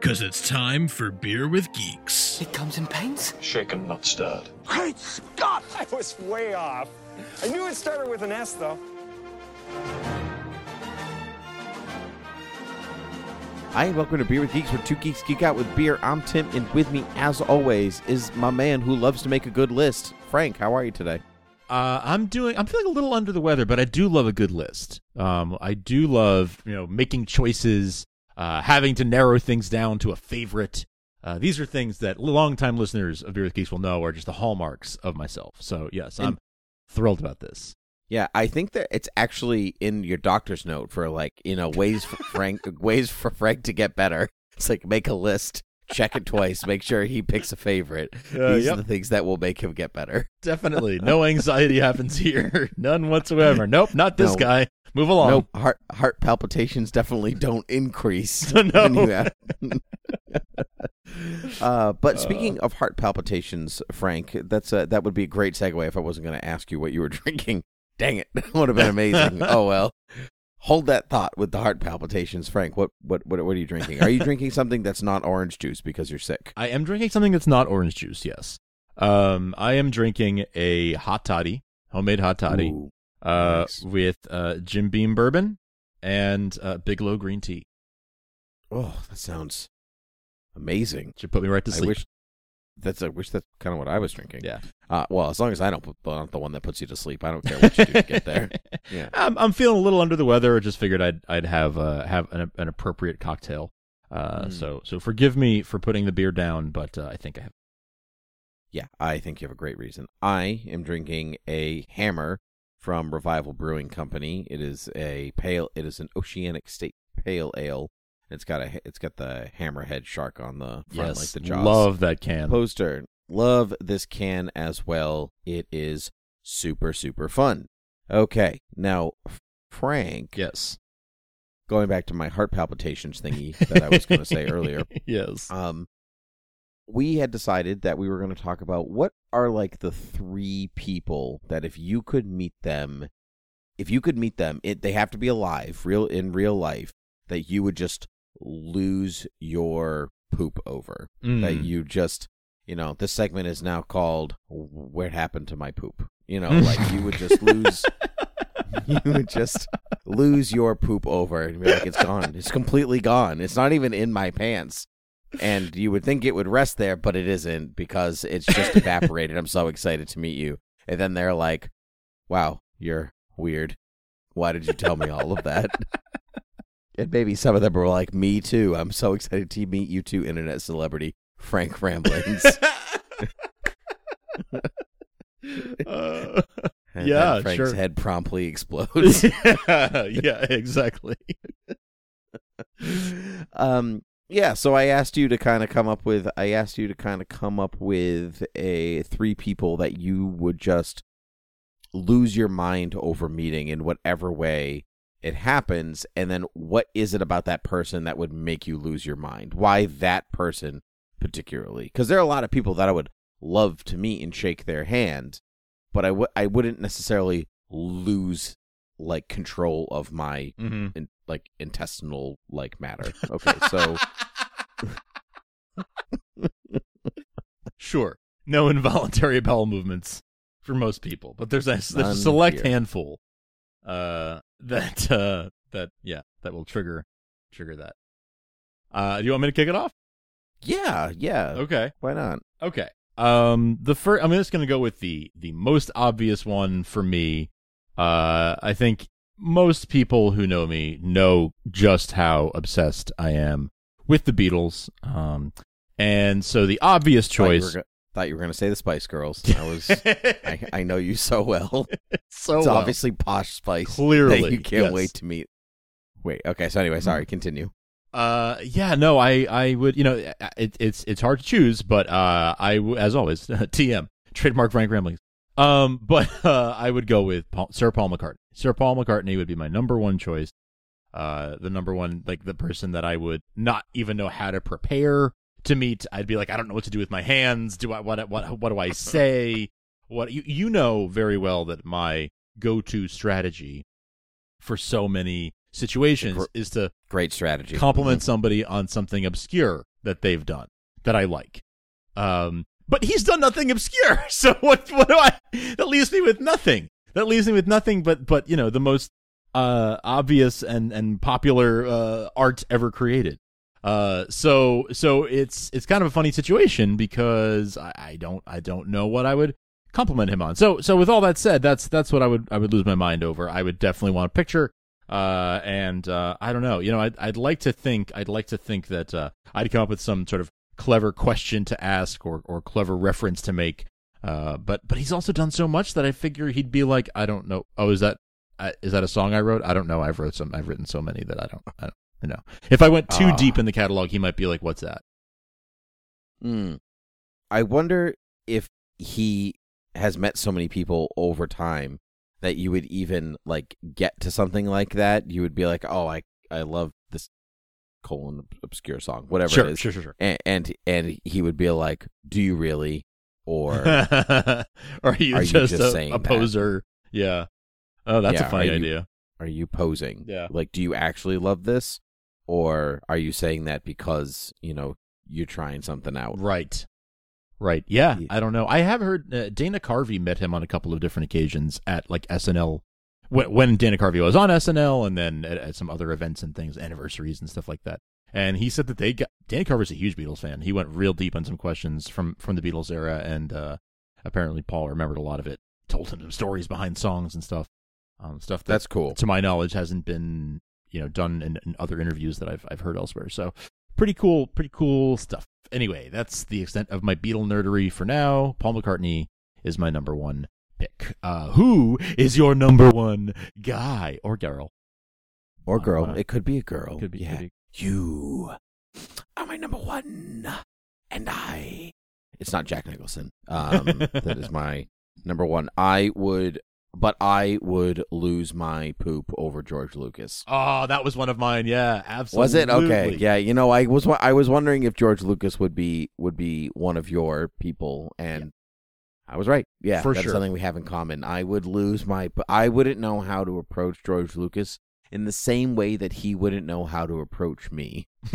Cause it's time for Beer with Geeks. It comes in paints. Shaken, not stirred. Great Scott! I was way off. I knew it started with an S, though. Hi, and welcome to Beer with Geeks, where two geeks geek out with beer. I'm Tim, and with me, as always, is my man who loves to make a good list. Frank, how are you today? Uh, I'm doing. I'm feeling a little under the weather, but I do love a good list. Um, I do love you know making choices, uh, having to narrow things down to a favorite. Uh, these are things that longtime listeners of Beer with Geeks will know are just the hallmarks of myself. So yes, I'm And- thrilled about this. Yeah, I think that it's actually in your doctor's note for like you know ways for Frank ways for Frank to get better. It's like make a list, check it twice, make sure he picks a favorite. Uh, These yep. are the things that will make him get better. Definitely, no anxiety happens here, none whatsoever. Nope, not this No. guy. Move along. Nope, heart heart palpitations definitely don't increase. No. uh, but speaking of heart palpitations, Frank, that's a, that would be a great segue if I wasn't going to ask you what you were drinking. Dang it, that would have been amazing. oh well. Hold that thought with the heart palpitations, Frank. What what what what are you drinking? Are you drinking something that's not orange juice because you're sick? I am drinking something that's not orange juice. Yes. Um, I am drinking a hot toddy, homemade hot toddy, Ooh, uh, nice. with uh, Jim Beam bourbon and uh, Bigelow green tea. oh, that sounds amazing. Should put me right to I sleep. wish that's I wish that's kind of what I was drinking. Yeah. Uh, well, as long as I don't put not the one that puts you to sleep, I don't care what you do to get there. Yeah. I'm I'm feeling a little under the weather. I just figured I'd I'd have uh, have an, an appropriate cocktail. Uh, Mm. so so forgive me for putting the beer down, but uh, I think I have. Yeah, I think you have a great reason. I am drinking a Hammer from Revival Brewing Company. It is a pale. It is an Oceanic State Pale Ale. It's got a. It's got the hammerhead shark on the front, yes, like the Jaws love that can. poster. Love this can as well. It is super super fun. Okay, now Frank, yes. going back to my heart palpitations thingy that I was going to say earlier. yes. um we had decided that we were going to talk about what are like the three people that if you could meet them if you could meet them it they have to be alive real in real life that you would just lose your poop over. That Mm. you just you know this segment is now called what happened to my poop? You know like you would just lose you would just lose your poop over and be like it's gone. It's completely gone. It's not even in my pants and you would think it would rest there but it isn't because it's just evaporated. I'm so excited to meet you. And then they're like wow you're weird. Why did you tell me all of that? And maybe some of them were like me too. I'm so excited to meet you too internet celebrity frank ramblings. Uh, And Yeah, frank's sure. head promptly explodes. Yeah, yeah, exactly. um yeah so i asked you to kind of come up with i asked you to kind of come up with a three people that you would just lose your mind over meeting in whatever way it happens and then what is it about that person that would make you lose your mind? Why that person particularly? Because there are a lot of people that i would love to meet and shake their hand but i would i wouldn't necessarily lose like control of my hmm in, like intestinal like matter. Okay, so Sure. No involuntary bowel movements for most people, but there's a there's a select here. handful uh that uh that yeah, that will trigger trigger that. Uh do you want me to kick it off? yeah, yeah. Okay. Why not? Okay. Um, the first, I'm just gonna go with the the most obvious one for me. Uh, I think most people who know me know just how obsessed I am with the Beatles. Um, and so the obvious Thought you were choice. Thought you were going to say the Spice Girls. I was. I, I know you so well. so it's well. obviously posh Spice. Clearly, you can't yes. wait to meet. Wait. Okay. So anyway, sorry. Continue. Uh, yeah, no, I, I would, you know, it, it's, it's hard to choose, but, uh, I, as always, TM, trademark Frank Ramblings. Um, but, uh, I would go with Paul, Sir Paul McCartney. Sir Paul McCartney would be my number one choice. Uh, the number one, like the person that I would not even know how to prepare to meet. I'd be like, I don't know what to do with my hands. Do I, what, what, what do I say? What, you, you know very well that my go-to strategy for so many situations Gr- is to Great strategy. compliment somebody on something obscure that they've done that I like. Um, but he's done nothing obscure. So what? What do I? That leaves me with nothing. That leaves me with nothing but but you know the most uh obvious and and popular uh art ever created. Uh, so so it's it's kind of a funny situation because I, I don't I don't know what I would compliment him on. So so with all that said, that's that's what I would I would lose my mind over. I would definitely want a picture. Uh, and uh, I don't know. You know, I'd I'd like to think I'd like to think that uh, I'd come up with some sort of clever question to ask or or clever reference to make. Uh, but but he's also done so much that I figure he'd be like, I don't know. Oh, is that uh, is that a song I wrote? I don't know. I've wrote some. I've written so many that I don't. I don't I know. If I went too Ah. deep in the catalog, he might be like, "What's that?" Hmm. I wonder if he has met so many people over time that you would even like get to something like that. You would be like, "Oh, I I love this colon obscure song, whatever Sure, it is." sure, sure, sure. And, and and he would be like, "Do you really?" Or are you Are you just, just a, saying a that? poser? Yeah. Oh, that's Yeah, a funny are you- idea. are you posing? Yeah. Like, do you actually love this, or are you saying that because you know you're trying something out? Right. Right. Yeah, Yeah. I don't know. I have heard uh, Dana Carvey met him on a couple of different occasions at like SNL when, when Dana Carvey was on SNL and then at, at some other events and things, anniversaries and stuff like that. And he said that they got Dana Carvey's a huge Beatles fan. He went real deep on some questions from from the Beatles era, and uh, apparently Paul remembered a lot of it. Told him some stories behind songs and stuff, um, stuff that, That's cool. to my knowledge, hasn't been you know done in, in other interviews that I've I've heard elsewhere. So pretty cool, pretty cool stuff. Anyway, that's the extent of my Beatle nerdery for now. Paul McCartney is my number one pick. Uh, who is your number one guy or girl? Or girl. Uh, it could be a girl. Could be. Yeah. could be. You are my number one, and I. It's not Jack Nicholson. Um, that is my number one. I would, but I would lose my poop over George Lucas. Oh, that was one of mine. Yeah, absolutely. Was it okay? Yeah, you know, I was I was wondering if George Lucas would be would be one of your people, and I was right. Yeah, For that's sure. something we have in common. I would lose my, I wouldn't know how to approach George Lucas in the same way that he wouldn't know how to approach me.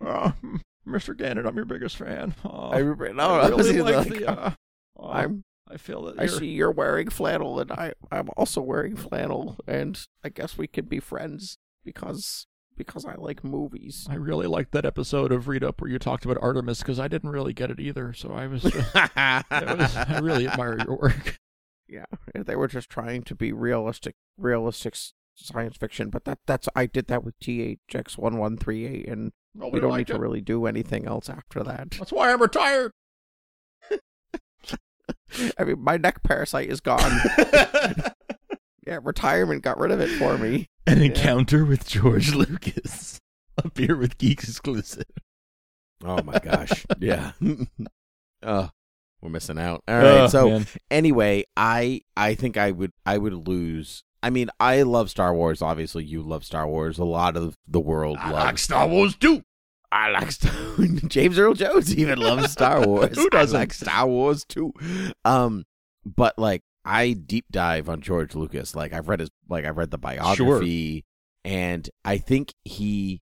oh, Mr. Gannett, I'm your biggest fan. Oh, I no, I really like like, the, uh, oh, I'm. I feel that I see you're wearing flannel, and I I'm also wearing flannel, and I guess we could be friends because because I like movies. I really liked that episode of Read Up where you talked about Artemis because I didn't really get it either. So I was, uh, it was I really admire your work. yeah, they were just trying to be realistic, realistic science fiction. But that that's I did that with THX one one three eight, and we don't need to really do anything else after that. That's why I'm retired. I mean, my neck parasite is gone. Yeah, retirement got rid of it for me. An Yeah. encounter with George Lucas, a beer with geeks exclusive. Oh my gosh, yeah. uh, we're missing out. All right, Oh, so man. anyway, I I think I would I would lose. I mean, I love Star Wars. Obviously, you love Star Wars. A lot of the world I loves like Star Wars too. I like Star James Earl Jones even loves Star Wars. Who doesn't? I like Star Wars too. Um, but like I deep dive on George Lucas. Like I've read his like I've read the biography, and I think he,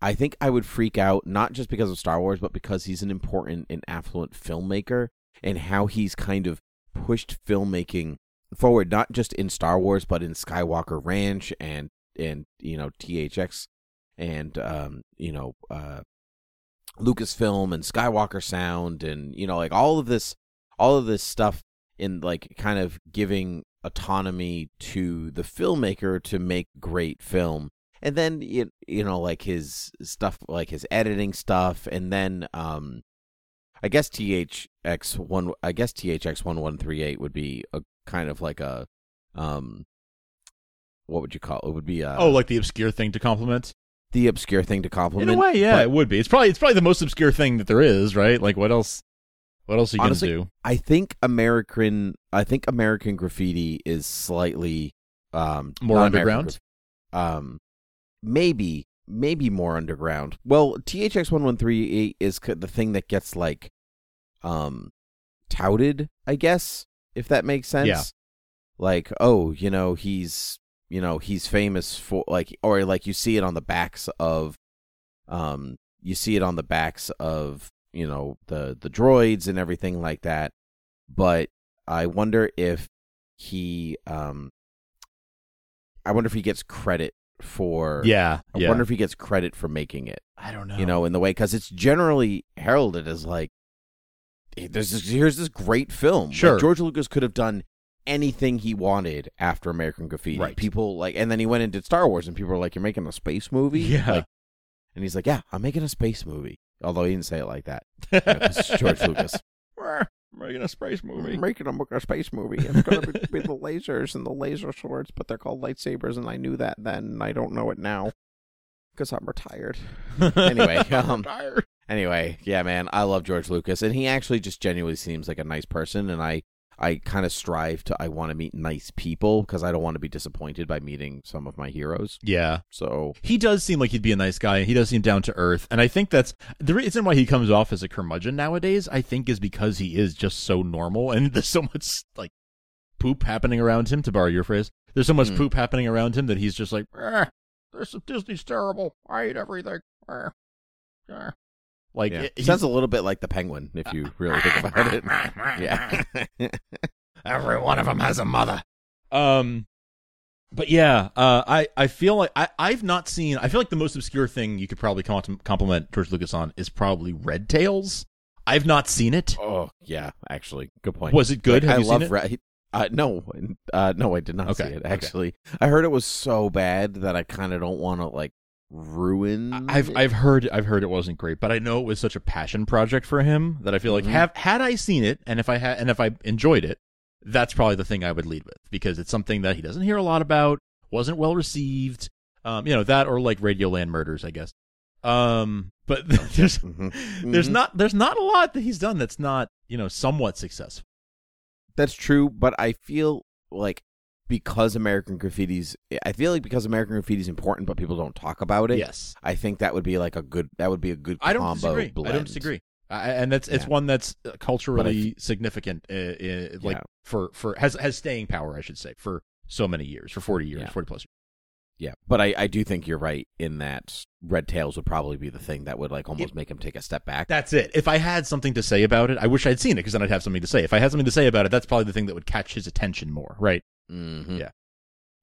I think I would freak out not just because of Star Wars, but because he's an important and affluent filmmaker, and how he's kind of pushed filmmaking forward, not just in Star Wars, but in Skywalker Ranch and and you know THX and um, you know uh, Lucasfilm and Skywalker Sound and you know like all of this all of this stuff in like kind of giving autonomy to the filmmaker to make great film and then you, you know like his stuff like his editing stuff and then um i guess thx one i guess thx 1138 would be a kind of like a um what would you call it, it would be a, oh, like the obscure thing to compliment. the obscure thing to compliment In a way, yeah, but it would be. It's probably it's probably the most obscure thing that there is, right? Like what else? What else are you Honestly, gonna do? I think American I think American Graffiti is slightly um More underground? Um maybe maybe more underground. Well, THX 1138 is the thing that gets like um touted, I guess, if that makes sense. Yeah. Like, oh, you know, he's you know, he's famous for like or like you see it on the backs of um you see it on the backs of, you know, the the droids and everything like that. But I wonder if he um I wonder if he gets credit for Yeah, I yeah. wonder if he gets credit for making it I don't know. you know, in the way because it's generally heralded as like there's this, here's this great film. Like, Sure. George Lucas could have done anything he wanted after American Graffiti. Right. People like, and then he went into Star Wars, and people were like, "You're making a space movie?" Yeah. Like, and he's like, "Yeah, I'm making a space movie." Although he didn't say it like that. You know, 'cause it's George Lucas. making a space I'm making a, a space movie. It's going to be, be the lasers and the laser swords, but they're called lightsabers, and I knew that then, and I don't know it now because I'm retired. anyway, um, anyway, yeah, man, I love George Lucas, and he actually just genuinely seems like a nice person, and I, I kind of strive to, I want to meet nice people because I don't want to be disappointed by meeting some of my heroes. Yeah. So He does seem like he'd be a nice guy. He does seem down to earth, and I think that's the reason why he comes off as a curmudgeon nowadays. I think is because he is just so normal, and there's so much like poop happening around him. To borrow your phrase, there's so much Hmm. poop happening around him that he's just like, "Eh, this Disney's terrible. I hate everything. Eh, eh." Like yeah, it- it sounds a little bit like the Penguin if you really think about it. Yeah, Every one of them has a mother. Um, but yeah, uh, I I feel like I I've not seen. I feel like the most obscure thing you could probably com- compliment George Lucas on is probably Red Tails. I've not seen it. Oh yeah, actually, good point. Was it good? Like, Have I you seen love it? Red. Uh, no, uh, no, I did not Okay, see it. okay. Actually, I heard it was so bad that I kind of don't want to like ruin. I've. I've heard I've heard it wasn't great, but I know it was such a passion project for him that I feel like Mhm. have had I seen it and if I had and if I enjoyed it, that's probably the thing I would lead with because it's something that he doesn't hear a lot about, wasn't well received. Um, you know that or like Radioland Murders, I guess. Um, but there's Mhm. there's Mhm. not there's not a lot that he's done that's not you know somewhat successful. That's true, but I feel like because American Graffiti's, I feel like because American Graffiti's important, but people don't talk about it. Yes, I think that would be like a good. That would be a good. I don't combo disagree. Blend. I don't disagree. I, and that's it's Yeah. one that's uh, culturally significant, uh, uh, like Yeah. for for has has staying power, I should say, for so many years, for forty years, Yeah. forty plus. years. Yeah, but I, I do think you're right in that Red Tails would probably be the thing that would like almost make him take a step back. That's it. If I had something to say about it, I wish I'd seen it because then I'd have something to say. If I had something to say about it, that's probably the thing that would catch his attention more, right? Mhm. Yeah.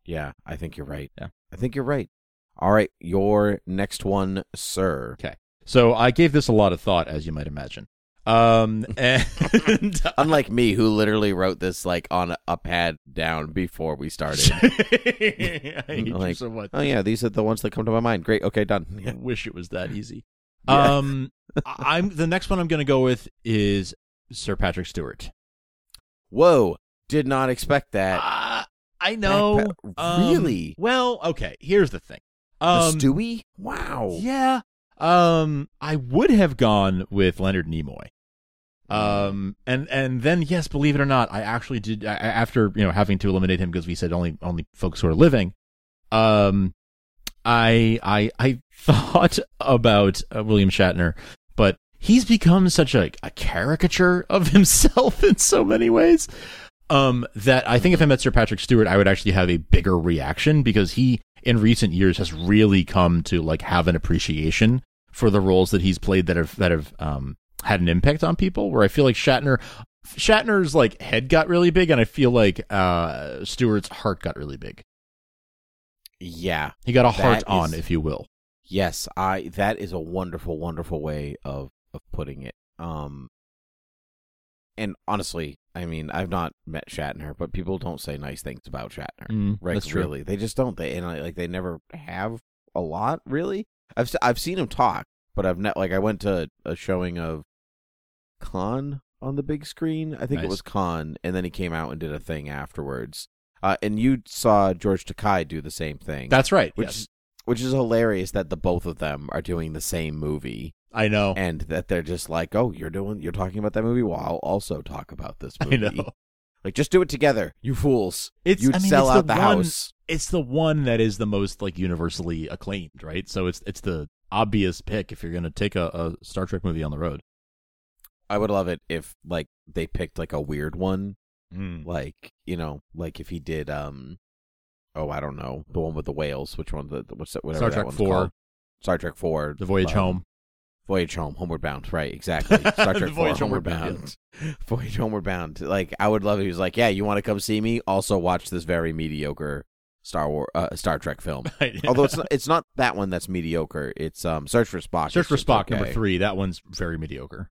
Yeah, I think you're right. Yeah. I think you're right. All right, your next one, sir. Okay. So I gave this a lot of thought, as you might imagine. Um, and Unlike me, who literally wrote this like on a pad down before we started. I hate you Like, so much. oh yeah, these are the ones that come to my mind. Great. Okay, done. I Yeah. wish it was that easy. Yeah. Um, I'm the next one I'm going to go with is Sir Patrick Stewart. Whoa! Did not expect that. I know. Um, really? Well, okay. Here's the thing. the Um, Stewie? Wow. Yeah. Um, I would have gone with Leonard Nimoy. Um, and and then yes, believe it or not, I actually did. I- after you know having to eliminate him because we said only only folks who are living. Um, I I I thought about uh, William Shatner, but he's become such a, a caricature of himself in so many ways. Um, that I think if I met Sir Patrick Stewart, I would actually have a bigger reaction because he, in recent years, has really come to like have an appreciation for the roles that he's played that have that have um had an impact on people. Where I feel like Shatner, Shatner's like head got really big, and I feel like uh Stewart's heart got really big. Yeah. He got a heart That on, if you will. Yes. I. That is a wonderful, wonderful way of of putting it. Um. and honestly, I mean, I've not met Shatner, but people don't say nice things about Shatner. Mm, Right, that's true. really, they just don't. They and I, like they never have a lot. Really, I've I've seen him talk, but I've not like I went to a showing of Khan on the big screen. I think it was Khan, and then he came out and did a thing afterwards. Uh, and you saw George Takei do the same thing. That's right. which yes. which is hilarious that the both of them are doing the same movie I know. and that they're just like, "Oh, you're doing you're talking about that movie. Well, I'll also talk about this I movie." know. Like, just do it together, you fools. It's You'd I mean, sell it's out the, one, house. It's the one that is the most like universally acclaimed, right? So it's it's the obvious pick if you're going to take a, a Star Trek movie on the road. I would love it if like they picked like a weird one, Mm. like you know, like if he did um, oh, I don't know, the one with the whales. Which one? The what's that? Whatever Star that Trek 4. called. Star Trek Four. The Voyage um, Home. Voyage Home, Homeward Bound. Right, exactly. Star Trek Voyage Homeward Homeward Bound. Voyage Homeward Bound. Like I would love it. He was like, "Yeah, you want to come see me? Also watch this very mediocre Star War, uh, Star Trek film." Although it's not, it's not that one that's mediocre. It's um, Search for Spock. Search for Spock okay. number three. That one's very mediocre.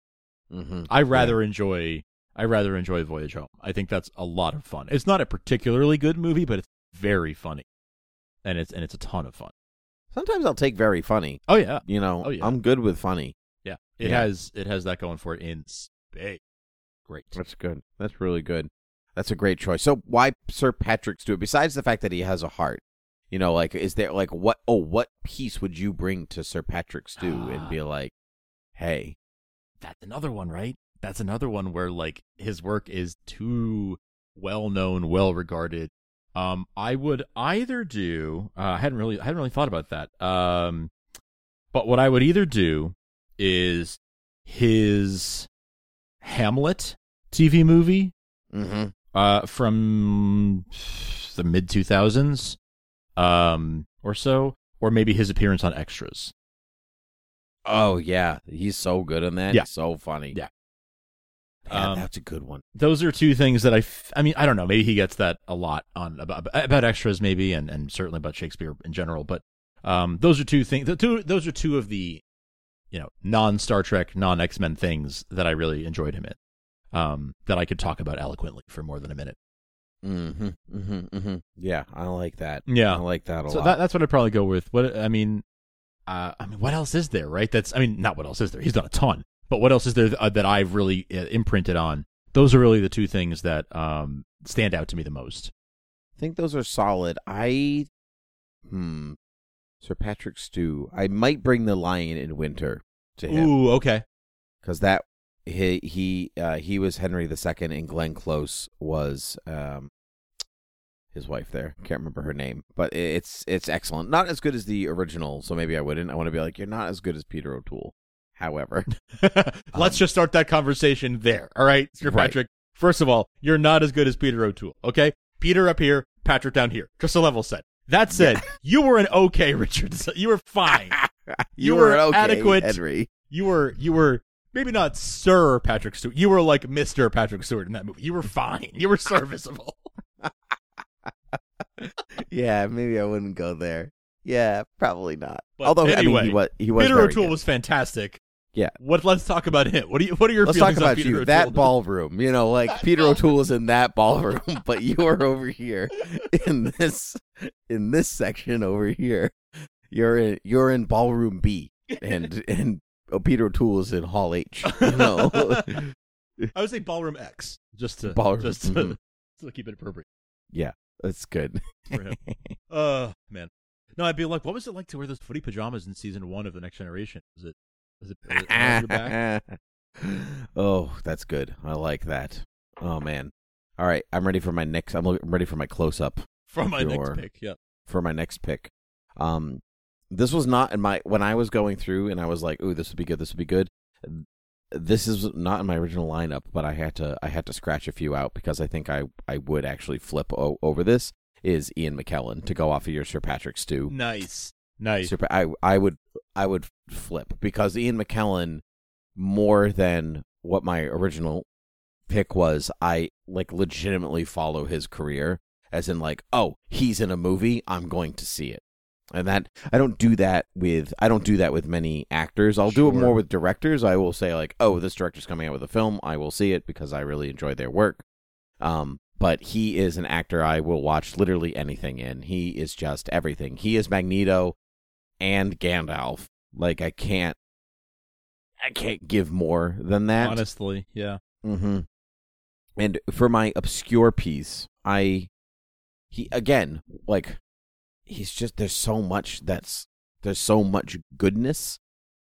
Mm-hmm. I rather enjoy. I rather enjoy Voyage Home. I think that's a lot of fun. It's not a particularly good movie, but it's very funny, and it's and it's a ton of fun. Sometimes I'll take very funny. Oh yeah, You know, Oh, yeah. I'm good with funny. yeah. It Yeah. has it has that going for it in spades. Great. That's good. That's really good. That's a great choice. So why Sir Patrick Stewart? Besides the fact that he has a heart, you know, like is there like what? Oh, what piece would you bring to Sir Patrick Stew and be ah. like, hey, That's another one, right? That's another one where like his work is too well known, well regarded. Um, I would either do. Uh, I hadn't really, I hadn't really thought about that. Um, but what I would either do is his Hamlet TV movie mm-hmm. uh, from the mid two thousands, um, or so, or maybe his appearance on Extras. oh yeah, he's so good in that. Yeah. He's so funny. Yeah. Yeah, Um, that's a good one. those are two things that I, f- I mean, I don't know. Maybe he gets that a lot on about about extras, maybe, and and certainly about Shakespeare in general. But um, those are two things. The two those are two of the, you know, non Star Trek, non X Men things that I really enjoyed him in. Um, that I could talk about eloquently for more than a minute. Mm-hmm. Mm-hmm. Mm-hmm. Yeah, I like that. Yeah. I like that a So lot. that, that's what I'd probably go with. What I mean, uh, I mean, what else is there? Right? That's I mean, not what else is there. He's done a ton, but what else is there uh, that I've really uh, imprinted on? Those are really the two things that um stand out to me the most. I think those are solid. I, hmm, Sir Patrick Stew. I might bring the Lion in Winter to him Ooh, okay. because that he he uh, he was Henry II and Glenn Close was um his wife. There, can't remember her name, but it's it's excellent. Not as good as the original, so maybe I wouldn't. I want to be like, you're not as good as Peter O'Toole. However, Let's just start that conversation there. All right, Sir Right. Patrick. First of all, you're not as good as Peter O'Toole. Okay, Peter up here, Patrick down here. Just a level set. That said, you were an okay Richard. You were fine. You were okay, adequate. Henry. You were you were maybe not Sir Patrick Stewart. You were like Mister Patrick Stewart in that movie. You were fine. You were serviceable. Yeah, maybe I wouldn't go there. Yeah, probably not. But Although I anyway, mean, he was he was Peter O'Toole good. was fantastic. Yeah. What? Let's talk about him. What do you? What are your Let's talk about you. O'Toole? That ballroom, you know, like Peter O'Toole is in that ballroom, but you are over here in this in this section over here. You're in you're in ballroom B, and and oh, Peter O'Toole is in Hall H. You know, I would say ballroom X, just to Ballroom, just to, mhm. to keep it appropriate Yeah, that's good. for him. uh man, no, I'd be like, what was it like to wear those footy pajamas in season one of the Next Generation? Was it? Was it? Was it on your back? oh, that's good. I like that. Oh man. All right, I'm ready for my next. I'm I'm ready for my close up. for my Your- next pick, yeah. for my next pick. Um, this was not in my when I was going through and I was like, "Ooh, this would be good. This would be good." This is not in my original lineup, but I had to I had to scratch a few out because I think I I would actually flip o- over this. Is Ian McKellen to go off of your Sir Patrick Stew? Nice, nice. Pa- I I would I would flip because Ian McKellen more than what my original pick was. I like legitimately follow his career as in like, oh, he's in a movie, I'm going to see it. and that I don't do that with I don't do that with many actors. I'll do it more with directors. I will say like, oh, this director's coming out with a film. I will see it because I really enjoy their work. Um, but he is an actor I will watch literally anything in. He is just everything. He is Magneto and Gandalf. Like I can't, I can't give more than that. Honestly, yeah. Mm-hmm. And for my obscure piece, I he again like he's just there's so much that's there's so much goodness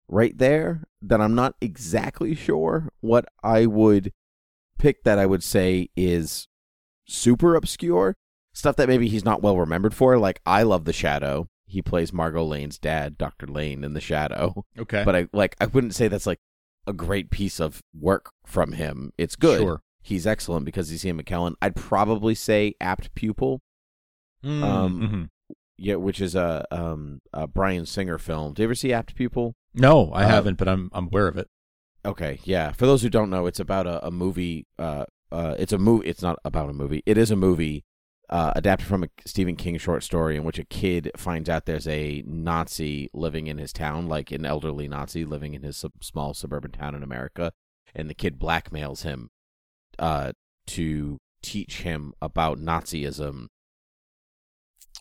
right there that I'm not exactly sure what I would pick that I would say is super obscure stuff that maybe he's not well remembered for. Like I love the Shadow. He plays Margo Lane's dad, Doctor Lane, in the Shadow. Okay. But I like I wouldn't say that's like a great piece of work from him. It's good. Sure. He's excellent because he's Ian McKellen. I'd probably say apt pupil. Mm, Um, mhm. Yeah, which is a um a Bryan Singer film. Do you ever see Apt Pupil? No, I Uh, haven't, but I'm I'm aware of it. Okay, yeah. For those who don't know, it's about a, a movie. Uh, uh, it's a movie. It's not about a movie. It is a movie uh, adapted from a Stephen King short story in which a kid finds out there's a Nazi living in his town, like an elderly Nazi living in his sub- small suburban town in America, and the kid blackmails him uh, to teach him about Nazism.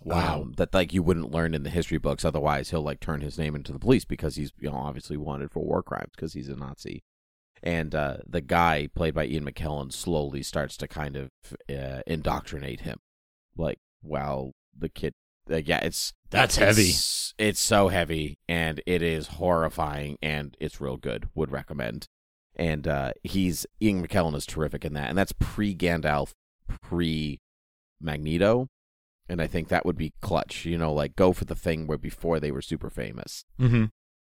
Wow. Um, that like you wouldn't learn in the history books. Otherwise, he'll like turn his name into the police because he's you know obviously wanted for war crimes because he's a Nazi. And uh, the guy played by Ian McKellen slowly starts to kind of uh, indoctrinate him, like while the kid. Like, yeah, it's That's it's- heavy. It's so heavy, and it is horrifying, and it's real good. Would recommend. And uh, he's Ian McKellen is terrific in that, and that's pre Gandalf, pre Magneto, and I think that would be clutch. You know, like go for the thing where before they were super famous. Mm-hmm.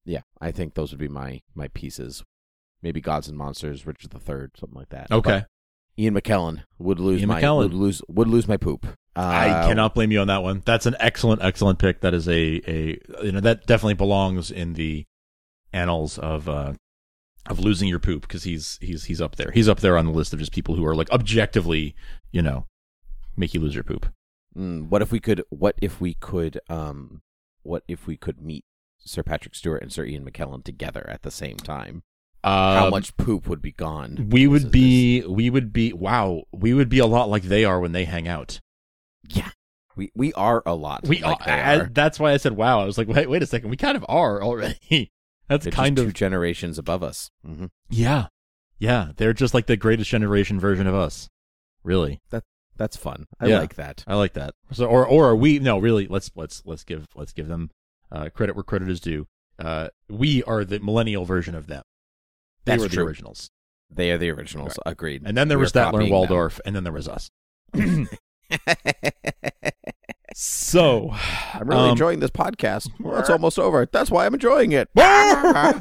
Yeah, I think those would be my my pieces. Maybe Gods and Monsters, Richard the Third, something like that. Okay. But Ian McKellen would lose Ian my McKellen. would lose would lose my poop. Uh, I cannot blame you on that one. That's an excellent, excellent pick. That is a, a you know that definitely belongs in the annals of uh of losing your poop because he's he's he's up there. He's up there on the list of just people who are like objectively, you know, make you lose your poop. Mm, what if we could? What if we could? Um, what if we could meet Sir Patrick Stewart and Sir Ian McKellen together at the same time? How Um, much poop would be gone? we would be we would be wow we would be a lot like they are when they hang out. Yeah, we we are a lot. We like are, I- are. That's why I said wow. I was like wait wait a second. We kind of are already. That's They're kind of two generations above us. hmm yeah yeah. They're just like the greatest generation version of us. Really. That that's fun. I Yeah. like that. I like that. So, or or are we? No, really. Let's let's let's give let's give them uh, credit where credit is due. Uh, we are the millennial version of them. They That's were true. the originals, They are the originals. Agreed. and then there We was Statler and copying them. Waldorf, and then there was us. So I'm really um, enjoying this podcast. Well, it's almost over. That's why I'm enjoying it. that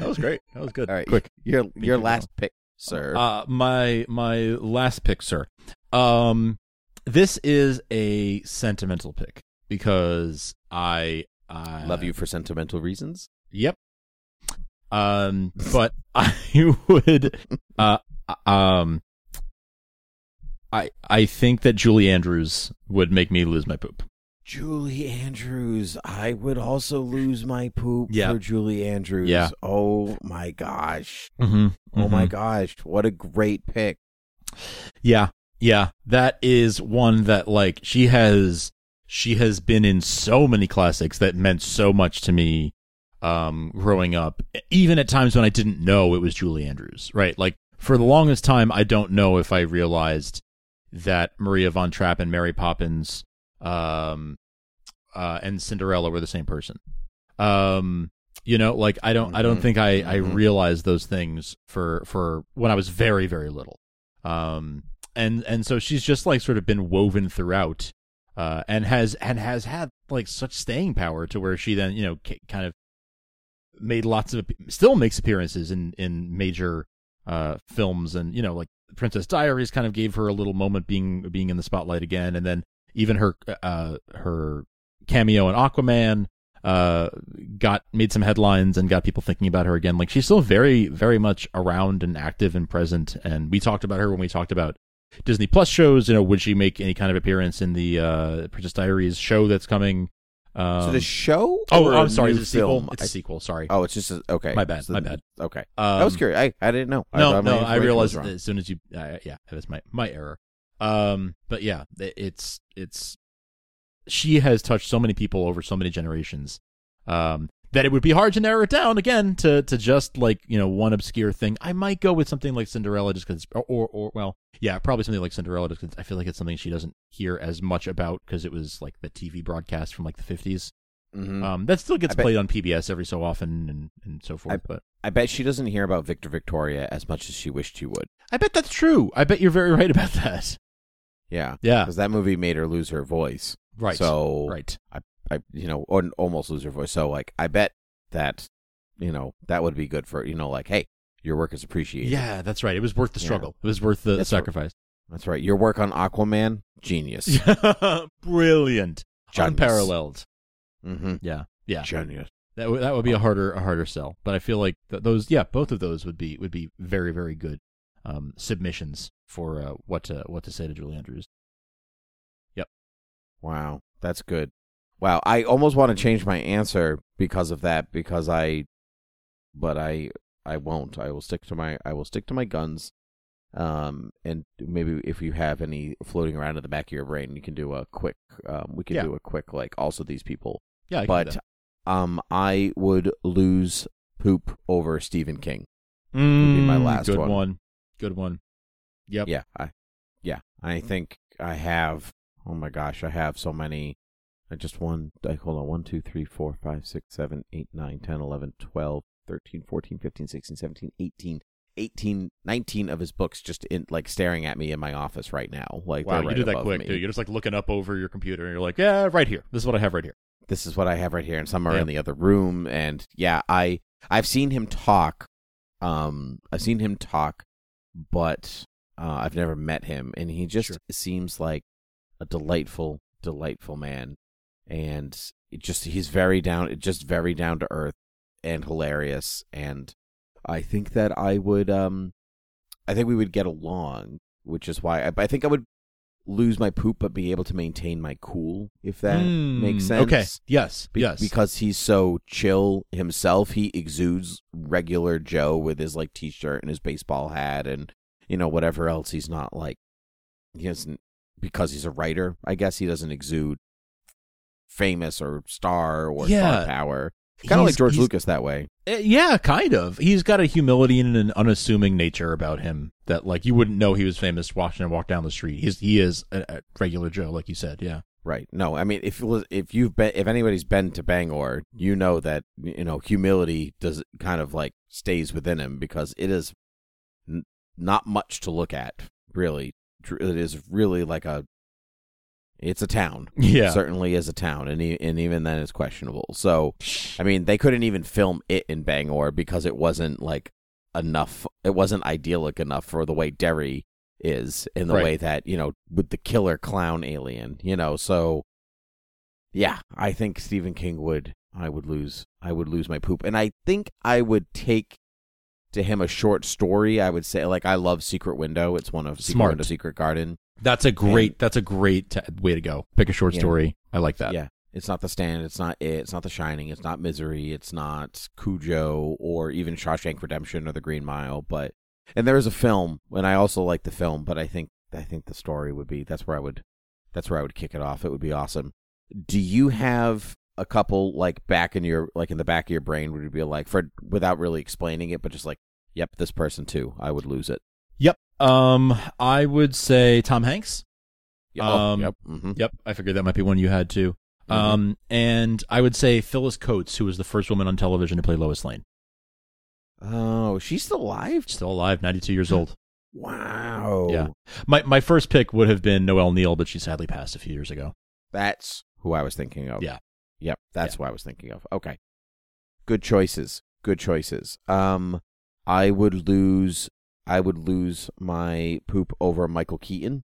was great. That was good. All right, quick. Your your you, last pick, sir. Uh, my my last pick, sir. Um, this is a sentimental pick because I I Love you for sentimental reasons. Yep. Um, but I would, uh, um, I I think that Julie Andrews would make me lose my poop. Julie Andrews. I would also lose my poop Yeah. for Julie Andrews. Yeah. Oh my gosh. Mm-hmm. Oh my gosh. What a great pick. Yeah, yeah. That is one that like she has she has been in so many classics that meant so much to me um growing up even at times when I didn't know it was Julie Andrews, right? Like for the longest time I don't know if I realized that Maria von Trapp and Mary Poppins um uh and Cinderella were the same person. Um you know, like I don't I don't Mhm. think I I Mhm. realized those things for for when I was very very little um and and so she's just like sort of been woven throughout uh and has and has had like such staying power to where she then you know kind of made lots of still makes appearances in in major uh films and you know like princess diaries kind of gave her a little moment being being in the spotlight again and then even her uh her cameo in aquaman uh got made some headlines and got people thinking about her again like she's still very very much around and active and present and we talked about her when we talked about Disney Plus shows. You know, would she make any kind of appearance in the uh, Princess Diaries show that's coming? Um, so the show? Oh, I'm sorry. It's a sequel. film? It's a I- sequel. Sorry. Oh, it's just a, okay. My bad, So my bad. Okay, Um, I was curious. I, I didn't know. No, my no, I realized as soon as you, uh, yeah, that was my my error. Um, but yeah, it- it's it's she has touched so many people over so many generations, um, that it would be hard to narrow it down again to to just like you know one obscure thing. I might go with something like Cinderella just because, or, or or well, yeah, probably something like Cinderella just because I feel like it's something she doesn't hear as much about because it was like the TV broadcast from like the fifties. Mhm. Um, that still gets bet- played on PBS every so often and and so forth. I, but I bet she doesn't hear about Victor Victoria as much as she wished she would. I bet that's true. I bet you're very right about that. Yeah, Yeah. because that movie made her lose her voice. Right. So right. I, I, you know, or almost lose your voice. So like, I bet that, you know, that would be good for you know, like, hey, your work is appreciated. Yeah, that's right. It was worth the Yeah. struggle. It was worth the That's right. sacrifice. That's right. Your work on Aquaman, genius. Brilliant. Genius. Unparalleled. mm-hmm. Yeah. Yeah. Genius. That would that would be a harder a harder sell. But I feel like th- those yeah, both of those would be would be very very good um submissions for uh, what to what to say to Julie Andrews. Yep. Wow, that's good. Wow, I almost want to change my answer because of that because I but I I won't. I will stick to my I will stick to my guns. Um and maybe if you have any floating around in the back of your brain, you can do a quick um we can Yeah. do a quick like also these people. Yeah, I but um I would lose poop over Stephen King. Mm, be my last good one. Good one. Yep. Yeah, I yeah, I think I have. Oh my gosh, I have so many. I just one. I hold on. One, two, three, four, five, six, seven, eight, nine, ten, eleven, twelve, thirteen, fourteen, fifteen, sixteen, seventeen, eighteen, eighteen, nineteen of his books just in like staring at me in my office right now. Like Wow, they're you right did that quick, me. dude. You're just like looking up over your computer and you're like, yeah, right here. This is what I have right here. This is what I have right here, and some are in the other room. And yeah, I I've seen him talk. Um, I've seen him talk, but uh, I've never met him, and he just Sure. seems like a delightful, delightful man, and it just he's very down, just very down to earth and hilarious, and I think that I would, um, I think we would get along, which is why I, I think I would lose my poop but be able to maintain my cool if that Mm, makes sense. Okay. Yes. Be- yes. Because he's so chill himself, he exudes regular Joe with his like t-shirt and his baseball hat and you know whatever else. He's not like he doesn't because he's a writer. I guess he doesn't exude famous or star or Yeah. star power. Kind of like George Lucas that way. Uh, yeah, kind of. He's got a humility and an unassuming nature about him that, like, you wouldn't know he was famous watching him walk down the street. He's he is a, a regular Joe, like you said. Yeah. Right. No, I mean if if you've been if anybody's been to Bangor, you know that you know humility does kind of like stays within him because it is n- not much to look at, really. It is really like a it's a town. Yeah. It certainly is a town and e- and even then it's questionable. So, I mean, they couldn't even film it in Bangor because it wasn't like enough it wasn't idyllic enough for the way Derry is in the Right. way that you know with the killer clown alien you know so yeah i think stephen king would i would lose i would lose my poop and i think i would take to him a short story i would say like i love secret window it's one of secret Smart. window secret garden That's a great. that's a great t- way to go. Pick a short Yeah. story. I like that. yeah it's not the stand it's not it it's not the shining it's not misery it's not cujo or even shawshank redemption or the green mile but and there is a film and i also like the film but i think i think the story would be that's where i would that's where i would kick it off it would be awesome do you have a couple like back in your like in the back of your brain would be like for without really explaining it but just like yep this person too i would lose it Yep. Um, I would say Tom Hanks. Yeah, oh, Um, yep mhm. Yep. I figured that might be one you had too. Mhm. Um, and I would say Phyllis Coates, who was the first woman on television to play Lois Lane. oh she's still alive Still alive, 92 years old. wow Yeah. My my first pick would have been Noel Neill, but she sadly passed a few years ago. That's who I was thinking of. Yeah. Yep, that's who I was thinking of. Okay. Good choices. Good choices. Um I would lose I would lose my poop over Michael Keaton.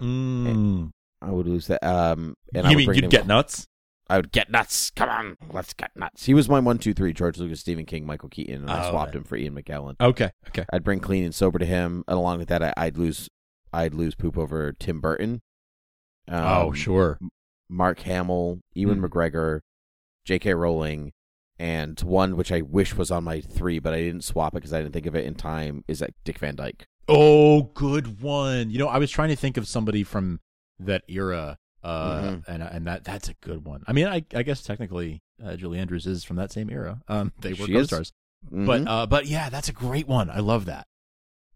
Mm. I would lose that um and I you would mean you'd get nuts? I would get nuts. Come on, let's get nuts. He was my one, two, three, George Lucas, Stephen King, Michael Keaton, and I Oh, swapped him for Ian McKellen. Okay. Okay. I'd bring clean and sober to him, and along with that I, I'd lose I'd lose poop over Tim Burton. oh, um, sure. Mark Hamill, Ewan Hmm. McGregor, J.K. Rowling, and one which I wish was on my three, but I didn't swap it because I didn't think of it in time. Is that Dick Van Dyke? Oh, good one. You know, I was trying to think of somebody from that era, uh, Mhm. and and that that's a good one. I mean, I I guess technically uh, Julie Andrews is from that same era. Um, they were co-stars, Mhm. but uh, but yeah, that's a great one. I love that.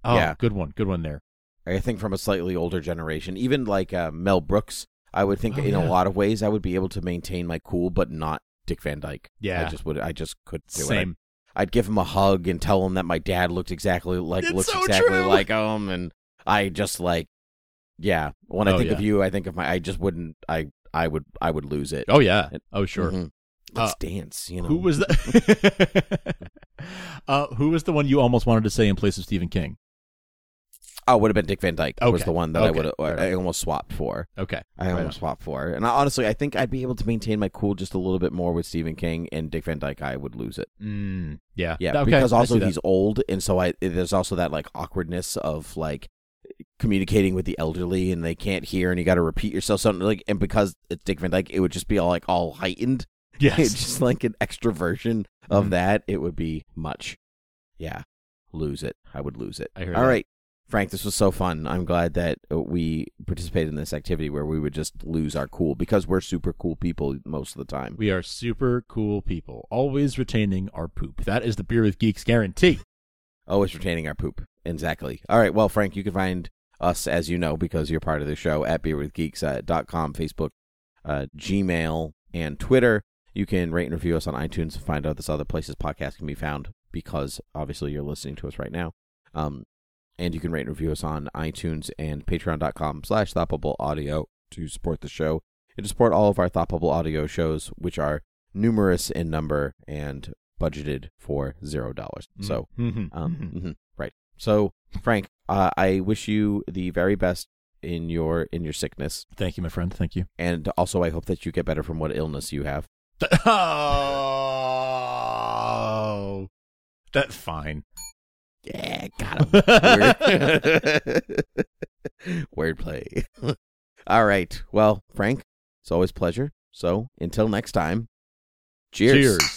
Oh, Yeah. good one, good one there. I think from a slightly older generation, even like uh, Mel Brooks, I would think Oh, in yeah. a lot of ways I would be able to maintain my cool, but not Dick Van Dyke. Yeah. I just would. I just couldn't do it. Same. I'd, I'd give him a hug and tell him that my dad looked exactly like It's looks so exactly true. like him, and I just like, yeah. When I Oh, think of you, I think of my. I just wouldn't. I I would I would lose it. Oh yeah. It- Oh sure. Mhm. Let's Uh, dance. You know Who was the uh, Who was the one you almost wanted to say in place of Stephen King? Oh, would have been Dick Van Dyke. Was the one that I would I almost swapped for. Okay. I Right almost swapped for. And I, honestly, I think I'd be able to maintain my cool just a little bit more with Stephen King and Dick Van Dyke. I would lose it. Mm, yeah. Yeah, Okay, because also he's old, and so I there's also that like awkwardness of like communicating with the elderly, and they can't hear, and you got to repeat yourself something like. And because it's Dick Van Dyke, it would just be all like all heightened. Yes. It's just like an extra version of Mhm. that. It would be much. Yeah, lose it. I would lose it. I hear All that. right, Frank, this was so fun. I'm glad that uh, we participated in this activity where we would just lose our cool because we're super cool people most of the time. We are super cool people, always retaining our poop. That is the Beer with Geeks guarantee. Always retaining our poop. Exactly. All right. Well, Frank, you can find us, as you know, because you're part of the show, at beerwithgeeks.com, Facebook, uh, Gmail, and Twitter. You can rate and review us on iTunes and find out this other places podcast can be found because obviously you're listening to us right now. Um, and you can rate and review us on iTunes and patreon.com slash thoughtbubble audio to support the show and to support all of our thoughtbubble audio shows, which are numerous in number and budgeted for zero dollars. So, Mhm. um, mhm, right. So, Frank, uh, I wish you the very best in your in your sickness, thank you, my friend. Thank you. and also I hope that you get better from what illness you have. Oh, that's fine. Yeah, got him. Word- Wordplay. All right. Well, Frank, it's always a pleasure. So until next time, cheers. Cheers.